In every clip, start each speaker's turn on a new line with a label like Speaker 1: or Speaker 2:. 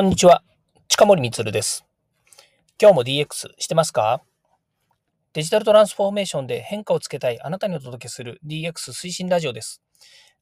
Speaker 1: こんにちは。近森光です。今日も DX してますか？デジタルトランスフォーメーションで変化をつけたいあなたにお届けする DX 推進ラジオです。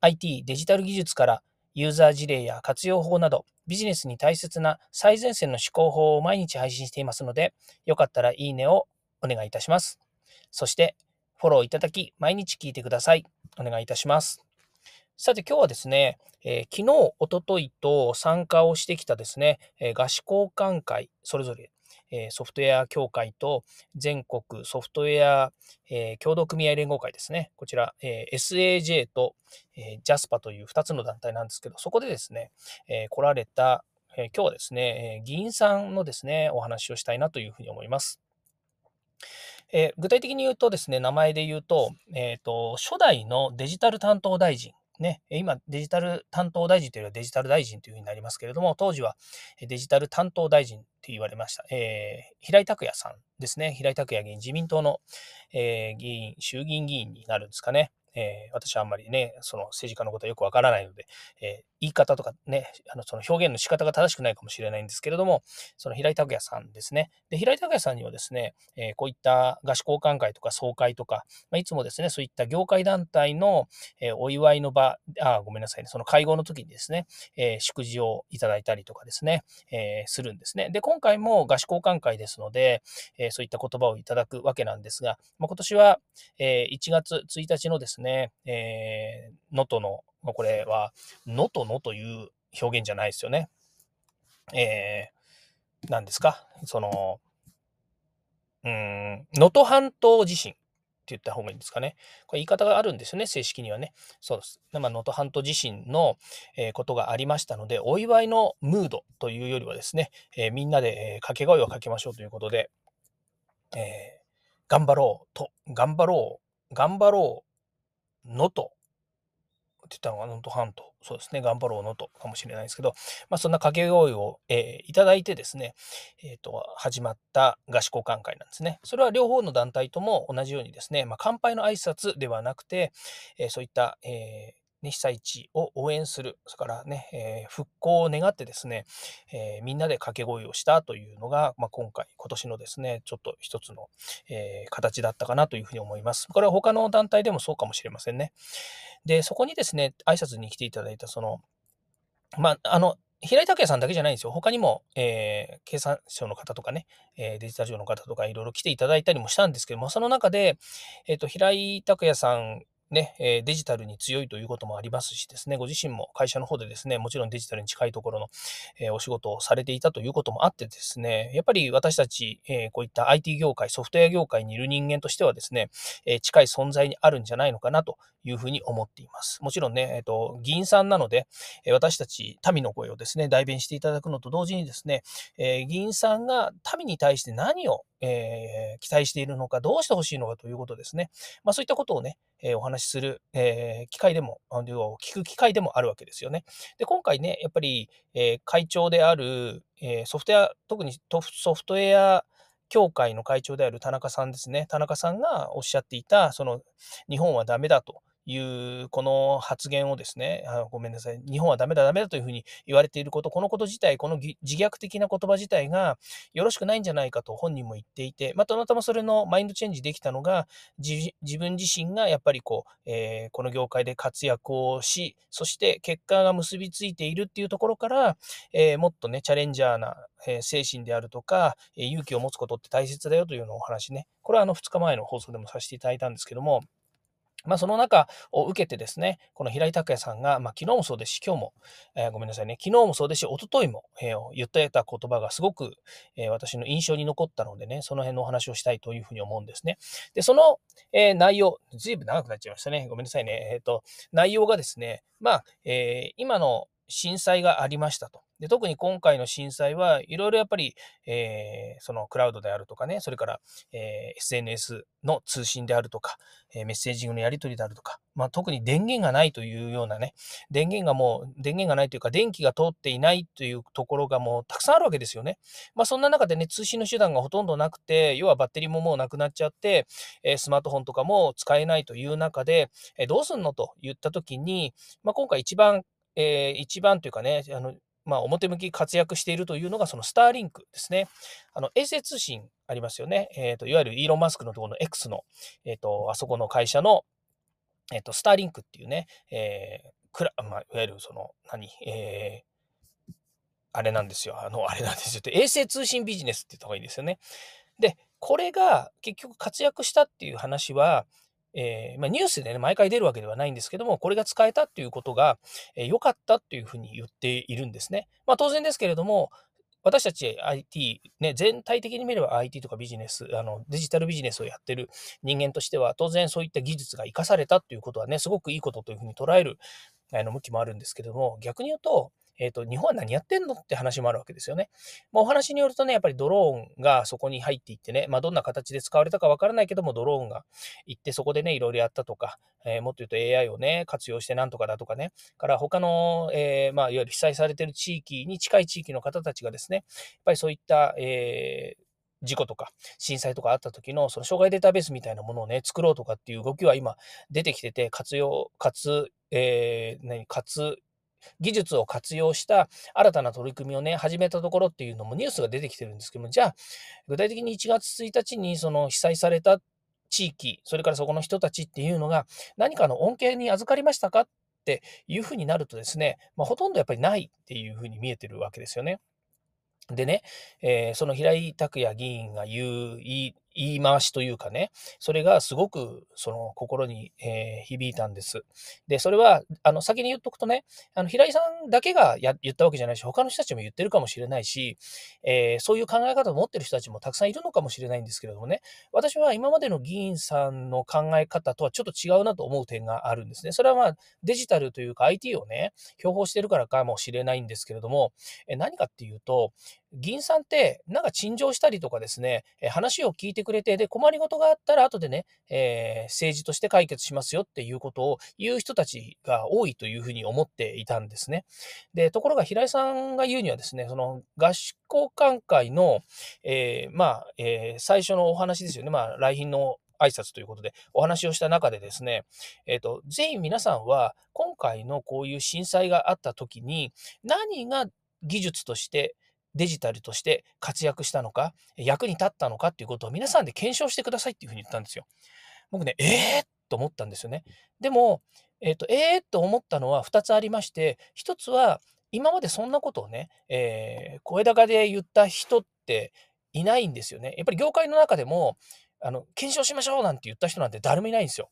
Speaker 1: IT、デジタル技術からユーザー事例や活用法などビジネスに大切な最前線の思考法を毎日配信していますので、よかったらいいねをお願いいたします。そして、フォローいただき、毎日聞いてください。お願いいたします。さて今日はですね、えー、昨日、おとといと参加をしてきたですね、えー、合詞交換会、それぞれ、えー、ソフトウェア協会と全国ソフトウェア、え協同組合連合会ですね。こちら、え SAJ と、え JASPA という2つの団体なんですけど、そこでですね、え来られた、え今日はですね、え議員さんのですね、お話をしたいなというふうに思います。え具体的に言うとですね、名前で言うと、えっ、と、初代のデジタル担当大臣ね、今、デジタル担当大臣というよりはデジタル大臣というふうになりますけれども、当時はデジタル担当大臣って言われました。えー、平井拓也さんですね。平井拓也議員、自民党の、えー、議員、衆議院議員になるんですかね。えー、私はあんまりね、その政治家のことはよくわからないので、えー、言い方とかね、あのその表現の仕方が正しくないかもしれないんですけれども、その平井拓也さんですね。で、平井拓也さんにはですね、えー、こういった合宿交換会とか総会とか、まあ、いつもですね、そういった業界団体の、えお祝いの場、あ、ごめんなさいね、その会合の時にですね、え祝辞をいただいたりとかですね、えするんですね。で、今回も合宿交換会ですので、えそういった言葉をいただくわけなんですが、まあ、今年は、え1月1日のですね、ねえー、能登の、これは、能登のという表現じゃないですよね。えー、何ですか？その、うん、能登半島地震って言った方がいいんですかね？これ言い方があるんですよね、正式にはね。そうです。まあ、能登半島地震の、えー、ことがありましたので、お祝いのムードというよりはですね、えー、みんなで、えー、掛け声をかけましょうということで、え頑張ろうと、頑張ろう、頑張ろう能登って言ったのが能登半島。そうですね。頑張ろう能登かもしれないですけど、まあそんな掛け声を、えー、いただいてですね、えっ、ー、と、始まった合宿交換会なんですね。それは両方の団体とも同じようにですね、まあ乾杯の挨拶ではなくて、えー、そういった、えね、被災地を応援する、それからね、えー、復興を願ってですね、えー、みんなで掛け声をしたというのが、まあ、今回、今年のですね、ちょっと一つの、えー、形だったかなというふうに思います。これは他の団体でもそうかもしれませんね。で、そこにですね、挨拶に来ていただいた、その、まあ、あの、平井拓也さんだけじゃないんですよ。他にも、えー、経産省の方とかね、えー、デジタル庁の方とかいろいろ来ていただいたりもしたんですけども、その中で、えっ、ー、と、平井拓也さんね、えデジタルに強いということもありますしですね、ご自身も会社の方でですね、もちろんデジタルに近いところの、えお仕事をされていたということもあってですね、やっぱり私たち、えこういった IT 業界、ソフトウェア業界にいる人間としてはですね、え近い存在にあるんじゃないのかなというふうに思っています。もちろんね、えっ、と、議員さんなので、え私たち民の声をですね、代弁していただくのと同時にですね、え議員さんが民に対して何をえー、期待しているのか、どうしてほしいのかということですね。まあそういったことをね、えー、お話しする、えー、機会でも、聞く機会でもあるわけですよね。で、今回ね、やっぱり、え会長である、えソフトウェア、特にソフトウェア協会の会長である田中さんですね。田中さんがおっしゃっていた、その、日本はダメだと。いうこの発言をですねあ、ごめんなさい、日本はダメだ、ダメだというふうに言われていること、このこと自体、この自虐的な言葉自体がよろしくないんじゃないかと本人も言っていて、またまたまそれのマインドチェンジできたのが、自分自身がやっぱりこう、えー、この業界で活躍をし、そして結果が結びついているっていうところから、えー、もっとね、チャレンジャーな精神であるとか、勇気を持つことって大切だよというのをお話ね、これはあの2日前の放送でもさせていただいたんですけども、まあ、その中を受けてですね、この平井拓也さんが、まあ、昨日もそうですし、今日も、えー、ごめんなさいね、昨日もそうですし、一昨日も、えー、言ってた言葉がすごく、えー、私の印象に残ったのでね、その辺のお話をしたいというふうに思うんですね。で、その、え内容、ずいぶん長くなっちゃいましたね。ごめんなさいね。えっ、と、内容がですね、まあ、え今の震災がありましたと。で特に今回の震災はいろいろやっぱり、えー、そのクラウドであるとかね、それから、えー、SNS の通信であるとか、えー、メッセージングのやり取りであるとか、まあ、特に電源がないというようなね、電源がもう、電源がないというか、電気が通っていないというところがもうたくさんあるわけですよね。まあ、そんな中でね、通信の手段がほとんどなくて、要はバッテリーももうなくなっちゃって、えスマートフォンとかも使えないという中で、えどうすんのと言った時に、まあ、今回一番えー、一番というかね、あの、まあ、表向き活躍しているというのが、そのスターリンクですね。あの、衛星通信ありますよね。えっ、ー、と、いわゆるイーロン・マスクのところの X の、えっ、ー、と、あそこの会社の、えっ、と、スターリンクっていうね、えー、まあ、いわゆるその、何、えー、あれなんですよ。あの、あれなんですよ。衛星通信ビジネスって言った方がいいですよね。で、これが結局活躍したっていう話は、えー、まあ、ニュースでね、毎回出るわけではないんですけども、これが使えたっていうことが、えー、かったっていうふうに言っているんですね。まあ、当然ですけれども、私たち IT、ね、全体的に見れば IT とかビジネス、あのデジタルビジネスをやってる人間としては、当然そういった技術が生かされたっていうことはね、すごくいいことというふうに捉えるあの向きもあるんですけども、逆に言うと、えっ、ー、と、日本は何やってんのって話もあるわけですよね。まあ、お話によるとね、やっぱりドローンがそこに入っていってね、まあ、どんな形で使われたかわからないけども、ドローンが行ってそこでね、いろいろやったとか、えー、もっと言うと AI をね、活用してなんとかだとかね、から他の、えー、まあ、いわゆる被災されてる地域に近い地域の方たちがですね、やっぱりそういった、えー、事故とか震災とかあった時のその障害データベースみたいなものをね、作ろうとかっていう動きは今出てきてて、活用、活、えー、何、活技術を活用した新たな取り組みをね、始めたところっていうのもニュースが出てきてるんですけども、じゃあ、具体的に1月1日にその被災された地域、それからそこの人たちっていうのが何かの恩恵に預かりましたかっていうふうになるとですね、まあ、ほとんどやっぱりないっていうふうに見えてるわけですよね。でね、えー、その平井拓也議員が言う、言い回しというかね、それがすごくその心に、えー、響いたんです。で、それは、あの、先に言っとくとね、あの、平井さんだけがや言ったわけじゃないし、他の人たちも言ってるかもしれないし、えー、そういう考え方を持ってる人たちもたくさんいるのかもしれないんですけれどもね、私は今までの議員さんの考え方とはちょっと違うなと思う点があるんですね。それはまあ、デジタルというか IT をね、標榜してるからかもしれないんですけれども、え何かっていうと、議員さんって、なんか陳情したりとかですね、話を聞いてくれて、で、困りごとがあったら、後でね、えー、政治として解決しますよっていうことを言う人たちが多いというふうに思っていたんですね。で、ところが平井さんが言うにはですね、その合宿交換会の、えー、まあ、えー、最初のお話ですよね、まあ、来賓の挨拶ということでお話をした中でですね、えっ、ー、と、ぜひ皆さんは今回のこういう震災があった時に何が技術としてデジタルとして活躍したのか、役に立ったのかっていうことを皆さんで検証してくださいっていうふうに言ったんですよ。僕ね、えー、と思ったんですよね。でも、えっ、ー、と、えー、と思ったのは2つありまして、1つは、今までそんなことをね、えー、声高で言った人っていないんですよね。やっぱり業界の中でも、あの、検証しましょうなんて言った人なんて誰もいないんですよ。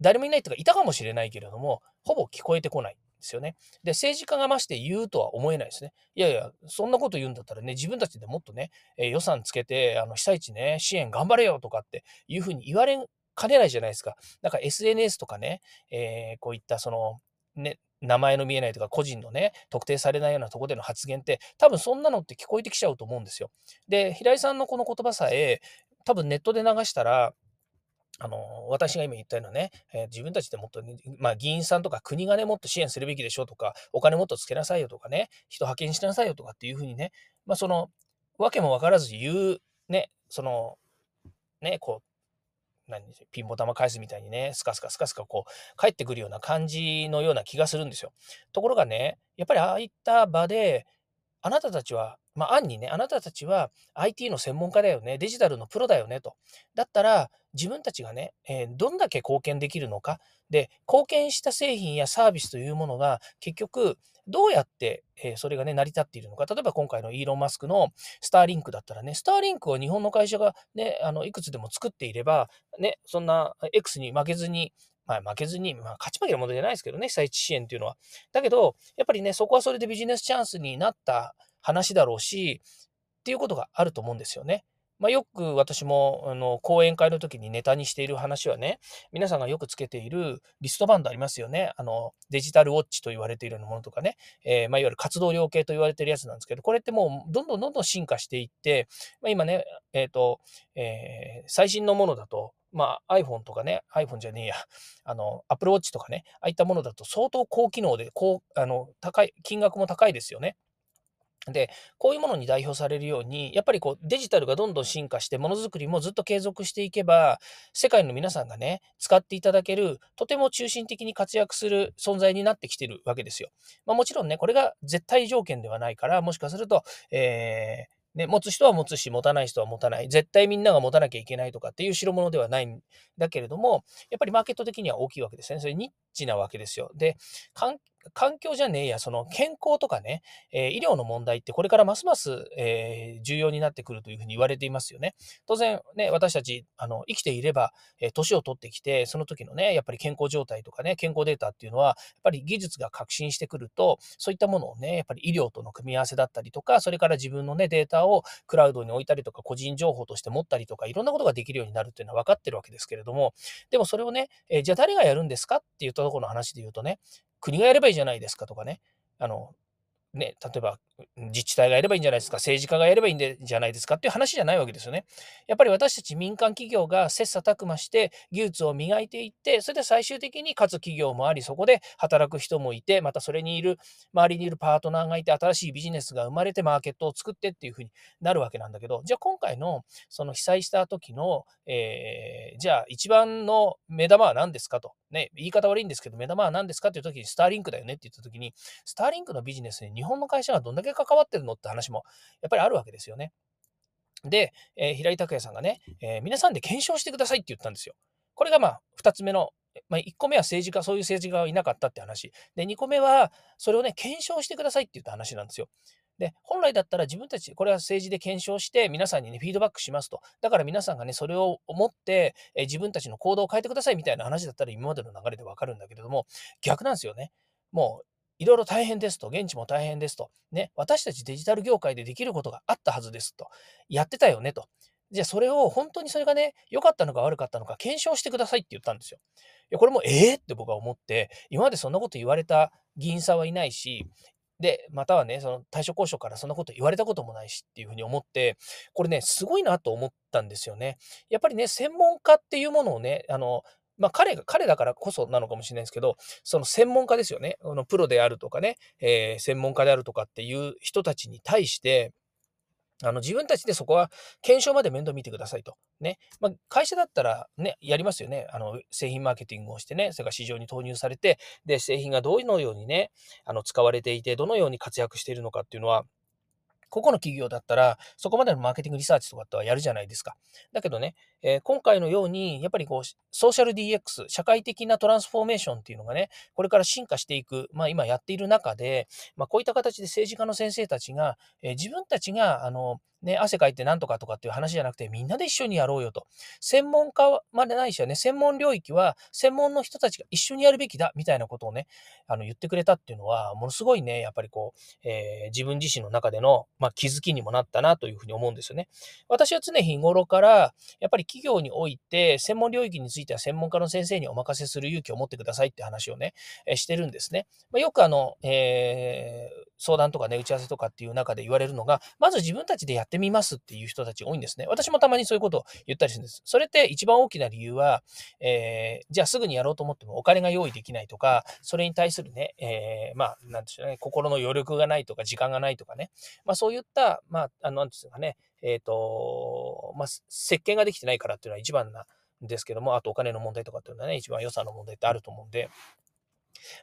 Speaker 1: 誰もいないとか、いたかもしれないけれども、ほぼ聞こえてこない。ですよね。で、政治家がまして言うとは思えないですね。いやいや、そんなこと言うんだったらね、自分たちでもっとね、えー、予算つけて、あの、被災地ね、支援頑張れよとかっていうふうに言われかねないじゃないですか。だから SNS とかね、えー、こういったその、ね、名前の見えないとか個人のね、特定されないようなとこでの発言って、多分そんなのって聞こえてきちゃうと思うんですよ。で、平井さんのこの言葉さえ、多分ネットで流したら、あの、私が今言ったようなね、えー、自分たちでもっと、ね、まあ、議員さんとか国がね、もっと支援するべきでしょうとか、お金もっとつけなさいよとかね、人派遣しなさいよとかっていうふうにね、まあ、その、わけもわからず言う、ね、その、ね、こう、何ピンボタン返すみたいにね、スカスカスカスカこう、帰ってくるような感じのような気がするんですよ。ところがね、やっぱりああいった場で、あなたたちは、まあ、暗にね、あなたたちは IT の専門家だよね、デジタルのプロだよねと。だったら、自分たちがね、えー、どんだけ貢献できるのか。で、貢献した製品やサービスというものが、結局、どうやって、えー、それがね、成り立っているのか。例えば今回のイーロン・マスクのスターリンクだったらね、スターリンクを日本の会社がね、あの、いくつでも作っていれば、ね、そんな X に負けずに、まあ、負けずに、まあ、勝ち負けの問題じゃないですけどね、被災地支援っていうのは。だけど、やっぱりね、そこはそれでビジネスチャンスになった話だろうし、っていうことがあると思うんですよね。まあ、よく私もあの講演会の時にネタにしている話はね、皆さんがよくつけているリストバンドありますよね。あのデジタルウォッチと言われているようなものとかね、えー、まあ、いわゆる活動量計と言われているやつなんですけど、これってもうどんどんどんどん進化していって、まあ、今ね、え、ー、と、えー、最新のものだと、まあ、iPhone とかね、iPhone じゃねえや、あの、Apple Watch とかね、ああいったものだと相当高機能で、高、あの、高い、金額も高いですよね。で、こういうものに代表されるように、やっぱりこうデジタルがどんどん進化して、ものづくりもずっと継続していけば、世界の皆さんがね、使っていただける、とても中心的に活躍する存在になってきてるわけですよ。まあ、もちろんね、これが絶対条件ではないから、もしかすると、えーね、持つ人は持つし、持たない人は持たない。絶対みんなが持たなきゃいけないとかっていう代物ではないんだけれども、やっぱりマーケット的には大きいわけですね。それニッチなわけですよ。で、環境じゃねえや、その健康とかね、えー、医療の問題ってこれからますます、えー、重要になってくるというふうに言われていますよね。当然ね、私たち、あの、生きていれば、えー、年を取ってきて、その時のね、やっぱり健康状態とかね、健康データっていうのは、やっぱり技術が革新してくると、そういったものをね、やっぱり医療との組み合わせだったりとか、それから自分のね、データをクラウドに置いたりとか、個人情報として持ったりとか、いろんなことができるようになるっていうのは分かってるわけですけれども、でもそれをね、えじゃあ誰がやるんですかって言ったところの話で言うとね、国がやればいいじゃないですかとかね、あの、ね、例えば自治体がやればいいんじゃないですか、政治家がやればいいんじゃないですかっていう話じゃないわけですよね。やっぱり私たち民間企業が切磋琢磨して技術を磨いていって、それで最終的に勝つ企業もあり、そこで働く人もいて、またそれにいる、周りにいるパートナーがいて、新しいビジネスが生まれてマーケットを作ってっていうふうになるわけなんだけど、じゃあ今回のその被災した時の、えー、じゃあ一番の目玉は何ですかと。ね、言い方悪いんですけど、目玉は何ですかっていう時にスターリンクだよねって言った時に、スターリンクのビジネスに日本の会社がどんだけ関わってるの？って話もやっぱりあるわけですよね。で、えー、平井拓也さんがね、えー、皆さんで検証してくださいって言ったんですよ。これがまあ、2つ目の、まあ、1個目は政治家、そういう政治家がいなかったって話。で、2個目は、それをね、検証してくださいって言った話なんですよ。で、本来だったら自分たち、これは政治で検証して、皆さんにね、フィードバックしますと。だから皆さんがね、それを思って、え自分たちの行動を変えてくださいみたいな話だったら今までの流れでわかるんだけれども、逆なんですよね。もう、いろいろ大変ですと、現地も大変ですと、ね、私たちデジタル業界でできることがあったはずですと、やってたよねと。じゃあそれを本当にそれがね、良かったのか悪かったのか検証してくださいって言ったんですよ。いやこれもええー、って僕は思って、今までそんなこと言われた議員さんはいないし、で、またはね、その対処交渉からそんなこと言われたこともないしっていうふうに思って、これね、すごいなと思ったんですよね。やっぱりね、専門家っていうものをね、あの、まあ、彼が、彼だからこそなのかもしれないですけど、その専門家ですよね。あのプロであるとかね、えー、専門家であるとかっていう人たちに対して、あの自分たちでそこは検証まで面倒見てくださいと。ね。まあ、会社だったらね、やりますよね。あの、製品マーケティングをしてね、それが市場に投入されて、で、製品がどのようにね、あの、使われていて、どのように活躍しているのかっていうのは、個々の企業だったら、そこまでのマーケティングリサーチとかってはやるじゃないですか。だけどね、えー、今回のように、やっぱりこう、ソーシャル DX、社会的なトランスフォーメーションっていうのがね、これから進化していく、まあ今やっている中で、まあこういった形で政治家の先生たちが、えー、自分たちが、あの、ね、汗かいてなんとかとかっていう話じゃなくて、みんなで一緒にやろうよと。専門家までないしはね、専門領域は専門の人たちが一緒にやるべきだ、みたいなことをね、あの言ってくれたっていうのは、ものすごいね、やっぱりこう、えー、自分自身の中での、まあ、気づきにもなったなというふうに思うんですよね。私は常日頃から、やっぱり企業において、専門領域については専門家の先生にお任せする勇気を持ってくださいって話をね、えしてるんですね。まあ、よくあの、えー、相談とかね、打ち合わせとかっていう中で言われるのが、まず自分たちでやってみますっていう人たち多いんですね。私もたまにそういうことを言ったりするんです。それって一番大きな理由は、えー、じゃあすぐにやろうと思ってもお金が用意できないとか、それに対するね、えー、まあ、なんでしょうね、心の余力がないとか、時間がないとかね、まあそういった、まあ、あの、なんですかね、えっ、ー、と、まあ、設計ができてないからっていうのは一番なんですけども、あとお金の問題とかっていうのはね、一番予算の問題ってあると思うんで、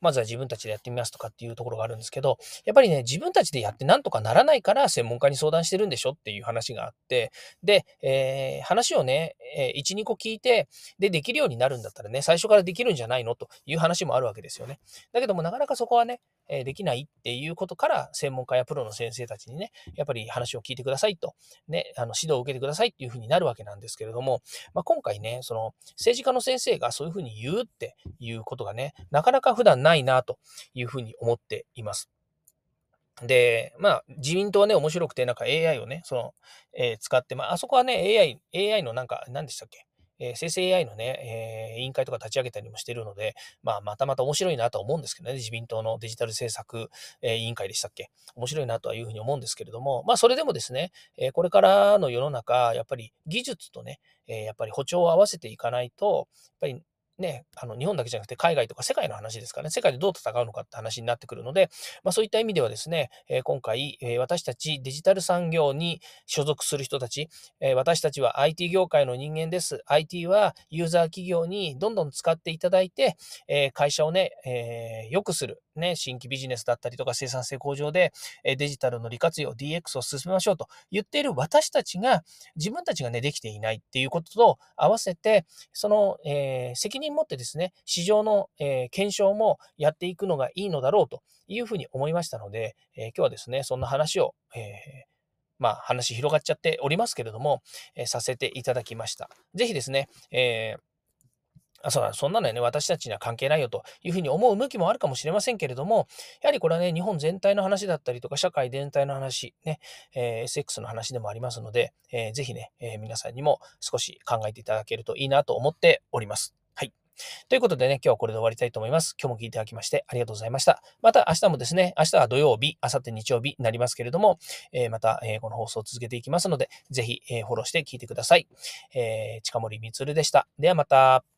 Speaker 1: まずは自分たちでやってみますとかっていうところがあるんですけど、やっぱりね、自分たちでやってなんとかならないから専門家に相談してるんでしょっていう話があって、で、えー、話をね、えー、1、2個聞いて、で、できるようになるんだったらね、最初からできるんじゃないのという話もあるわけですよね。だけども、なかなかそこはね、えー、できないっていうことから、専門家やプロの先生たちにね、やっぱり話を聞いてくださいと、ね、あの指導を受けてくださいっていうふうになるわけなんですけれども、まあ、今回ね、その政治家の先生がそういうふうに言うっていうことがね、なかなか普段ないなというふうに思っています。で、まあ、自民党はね、面白くて、なんか AI をね、その、えー、使って、まあ、あそこはね、AI、AI のなんか、何でしたっけ？えー、生成 AI のね、えー、委員会とか立ち上げたりもしてるので、まあ、またまた面白いなとは思うんですけどね、自民党のデジタル政策、えー、委員会でしたっけ？面白いなとはいうふうに思うんですけれども、まあ、それでもですね、えこれからの世の中、やっぱり技術とね、えやっぱり歩調を合わせていかないと、やっぱりね、あの日本だけじゃなくて海外とか世界の話ですからね、世界でどう戦うのかって話になってくるので、まあ、そういった意味ではですね、え、今回、え、私たちデジタル産業に所属する人たち、え、私たちは IT 業界の人間です。IT はユーザー企業にどんどん使っていただいて、え会社をね、え良くする、ね、新規ビジネスだったりとか生産性向上で、えデジタルの利活用、DX を進めましょうと言っている私たちが、自分たちがね、できていないっていうことと合わせて、その、え責任持ってですね、市場の、え検証もやっていくのがいいのだろうというふうに思いましたので、え今日はですね、そんな話を、えーまあ、話広がっちゃっておりますけれども、えー、させていただきました。ぜひですね、えーあそうだ、そんなのね、私たちには関係ないよというふうに思う向きもあるかもしれませんけれども、やはりこれはね、日本全体の話だったりとか、社会全体の話、ね、えー、SX の話でもありますので、えー、ぜひね、えー、皆さんにも少し考えていただけるといいなと思っております。はいということでね、今日はこれで終わりたいと思います。今日も聞いていただきましてありがとうございました。また明日もですね、明日は土曜日、明後日日曜日になりますけれども、えー、また、えー、この放送を続けていきますので、ぜひ、えー、フォローして聞いてください。えー、近森光でした。ではまた。